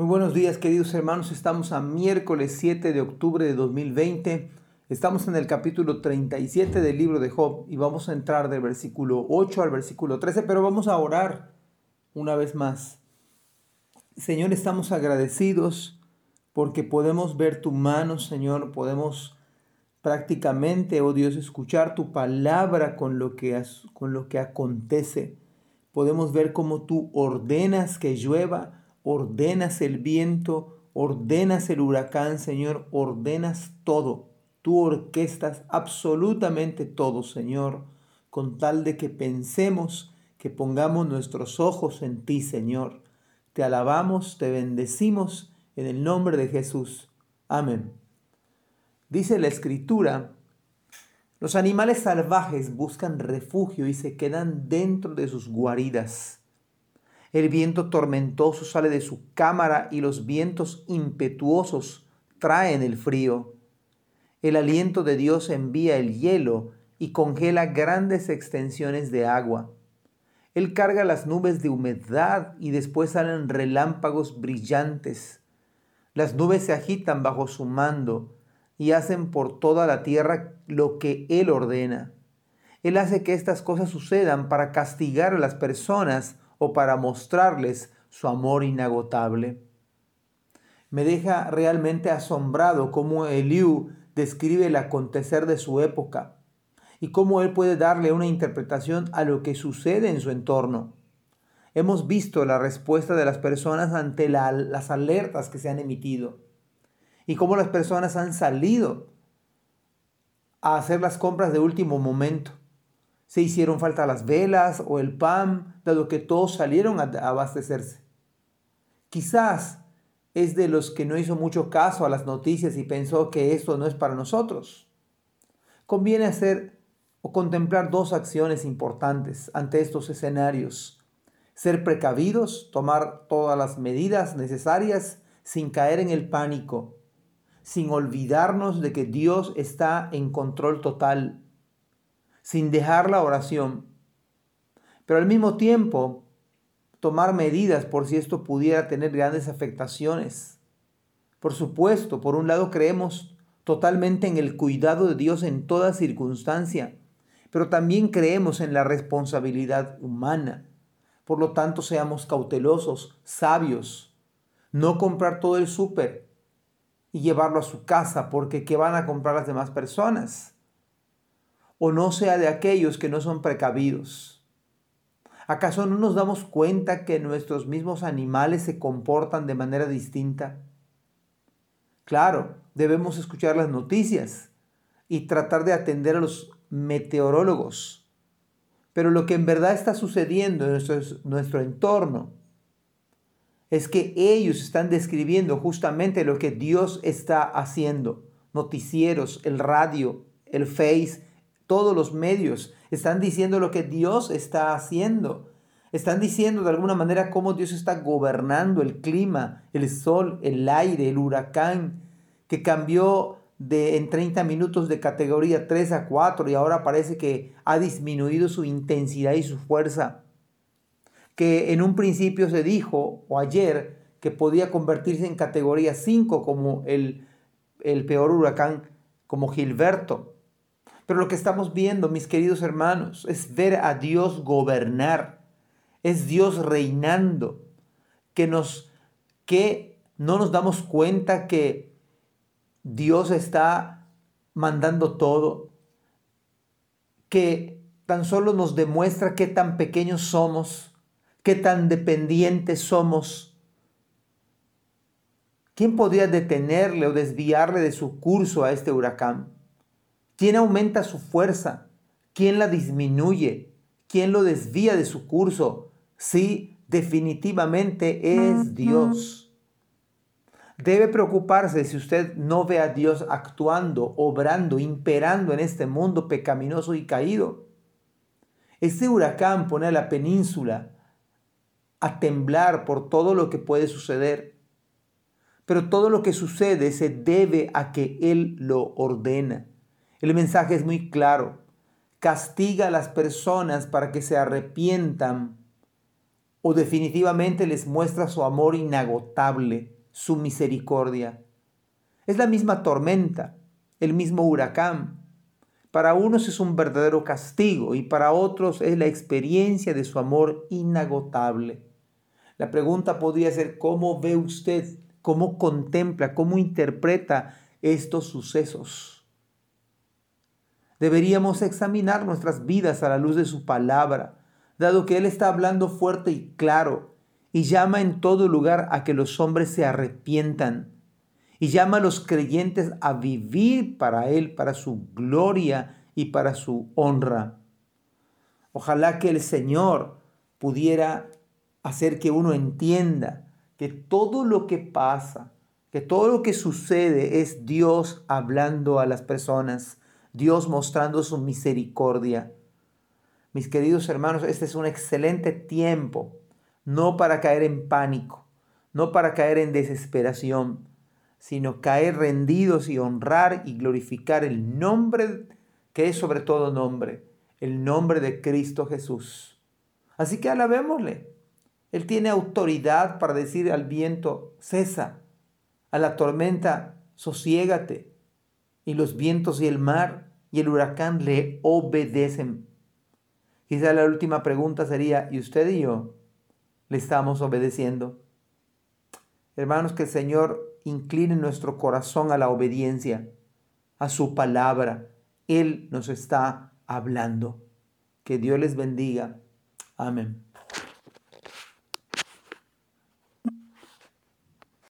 Muy buenos días queridos hermanos, estamos a miércoles 7 de octubre de 2020, estamos en el capítulo 37 del libro de Job y vamos a entrar del versículo 8 al versículo 13, pero vamos a orar una vez más. Señor, estamos agradecidos porque podemos ver tu mano, Señor, podemos prácticamente, oh Dios, escuchar tu palabra con lo que, con lo que acontece. Podemos ver cómo tú ordenas que llueva, ordenas el viento, ordenas el huracán, Señor, ordenas todo. Tú orquestas absolutamente todo, Señor, con tal de que pensemos, que pongamos nuestros ojos en ti, Señor. Te alabamos, te bendecimos en el nombre de Jesús. Amén. Dice la Escritura, los animales salvajes buscan refugio y se quedan dentro de sus guaridas el viento tormentoso sale de su cámara y los vientos impetuosos traen el frío. El aliento de Dios envía el hielo y congela grandes extensiones de agua. Él carga las nubes de humedad y después salen relámpagos brillantes. Las nubes se agitan bajo su mando y hacen por toda la tierra lo que Él ordena. Él hace que estas cosas sucedan para castigar a las personas o para mostrarles su amor inagotable. Me deja realmente asombrado cómo Eliú describe el acontecer de su época y cómo él puede darle una interpretación a lo que sucede en su entorno. Hemos visto la respuesta de las personas ante las alertas que se han emitido y cómo las personas han salido a hacer las compras de último momento se hicieron falta las velas o el pan, dado que todos salieron a abastecerse. Quizás es de los que no hizo mucho caso a las noticias y pensó que esto no es para nosotros. Conviene hacer o contemplar dos acciones importantes ante estos escenarios. Ser precavidos, tomar todas las medidas necesarias sin caer en el pánico, sin olvidarnos de que Dios está en control total sin dejar la oración, pero al mismo tiempo tomar medidas por si esto pudiera tener grandes afectaciones. Por supuesto, por un lado creemos totalmente en el cuidado de Dios en toda circunstancia, pero también creemos en la responsabilidad humana. Por lo tanto, seamos cautelosos, sabios, no comprar todo el súper y llevarlo a su casa, porque ¿qué van a comprar las demás personas? O no sea de aquellos que no son precavidos. ¿Acaso no nos damos cuenta que nuestros mismos animales se comportan de manera distinta? Claro, debemos escuchar las noticias y tratar de atender a los meteorólogos. Pero lo que en verdad está sucediendo en nuestro, entorno es que ellos están describiendo justamente lo que Dios está haciendo. Noticieros, el radio, el Face, todos los medios están diciendo lo que Dios está haciendo. Están diciendo de alguna manera cómo Dios está gobernando el clima, el sol, el aire, el huracán, que cambió en 30 minutos de categoría 3 a 4 y ahora parece que ha disminuido su intensidad y su fuerza. Que en un principio se dijo, o ayer, que podía convertirse en categoría 5 como el, el peor huracán, como Gilberto. Pero lo que estamos viendo, mis queridos hermanos, es ver a Dios gobernar, es Dios reinando, que nos que no nos damos cuenta que Dios está mandando todo, que tan solo nos demuestra qué tan pequeños somos, qué tan dependientes somos. ¿Quién podría detenerle o desviarle de su curso a este huracán? ¿Quién aumenta su fuerza? ¿Quién la disminuye? ¿Quién lo desvía de su curso? Sí, definitivamente es Dios. Debe preocuparse si usted no ve a Dios actuando, obrando, imperando en este mundo pecaminoso y caído. Este huracán pone a la península a temblar por todo lo que puede suceder. Pero todo lo que sucede se debe a que Él lo ordena. El mensaje es muy claro. Castiga a las personas para que se arrepientan o definitivamente les muestra su amor inagotable, su misericordia. Es la misma tormenta, el mismo huracán. Para unos es un verdadero castigo y para otros es la experiencia de su amor inagotable. La pregunta podría ser, ¿cómo ve usted, cómo contempla, cómo interpreta estos sucesos? Deberíamos examinar nuestras vidas a la luz de su palabra, dado que Él está hablando fuerte y claro y llama en todo lugar a que los hombres se arrepientan y llama a los creyentes a vivir para Él, para su gloria y para su honra. Ojalá que el Señor pudiera hacer que uno entienda que todo lo que pasa, que todo lo que sucede es Dios hablando a las personas, Dios mostrando su misericordia. Mis queridos hermanos, este es un excelente tiempo, no para caer en pánico, no para caer en desesperación, sino caer rendidos y honrar y glorificar el nombre que es sobre todo nombre, el nombre de Cristo Jesús. Así que alabémosle. Él tiene autoridad para decir al viento, cesa, a la tormenta, sosiégate, y los vientos y el mar y el huracán le obedecen. Quizá la última pregunta sería, ¿y usted y yo le estamos obedeciendo? Hermanos, que el Señor incline nuestro corazón a la obediencia, a su palabra. Él nos está hablando. Que Dios les bendiga. Amén.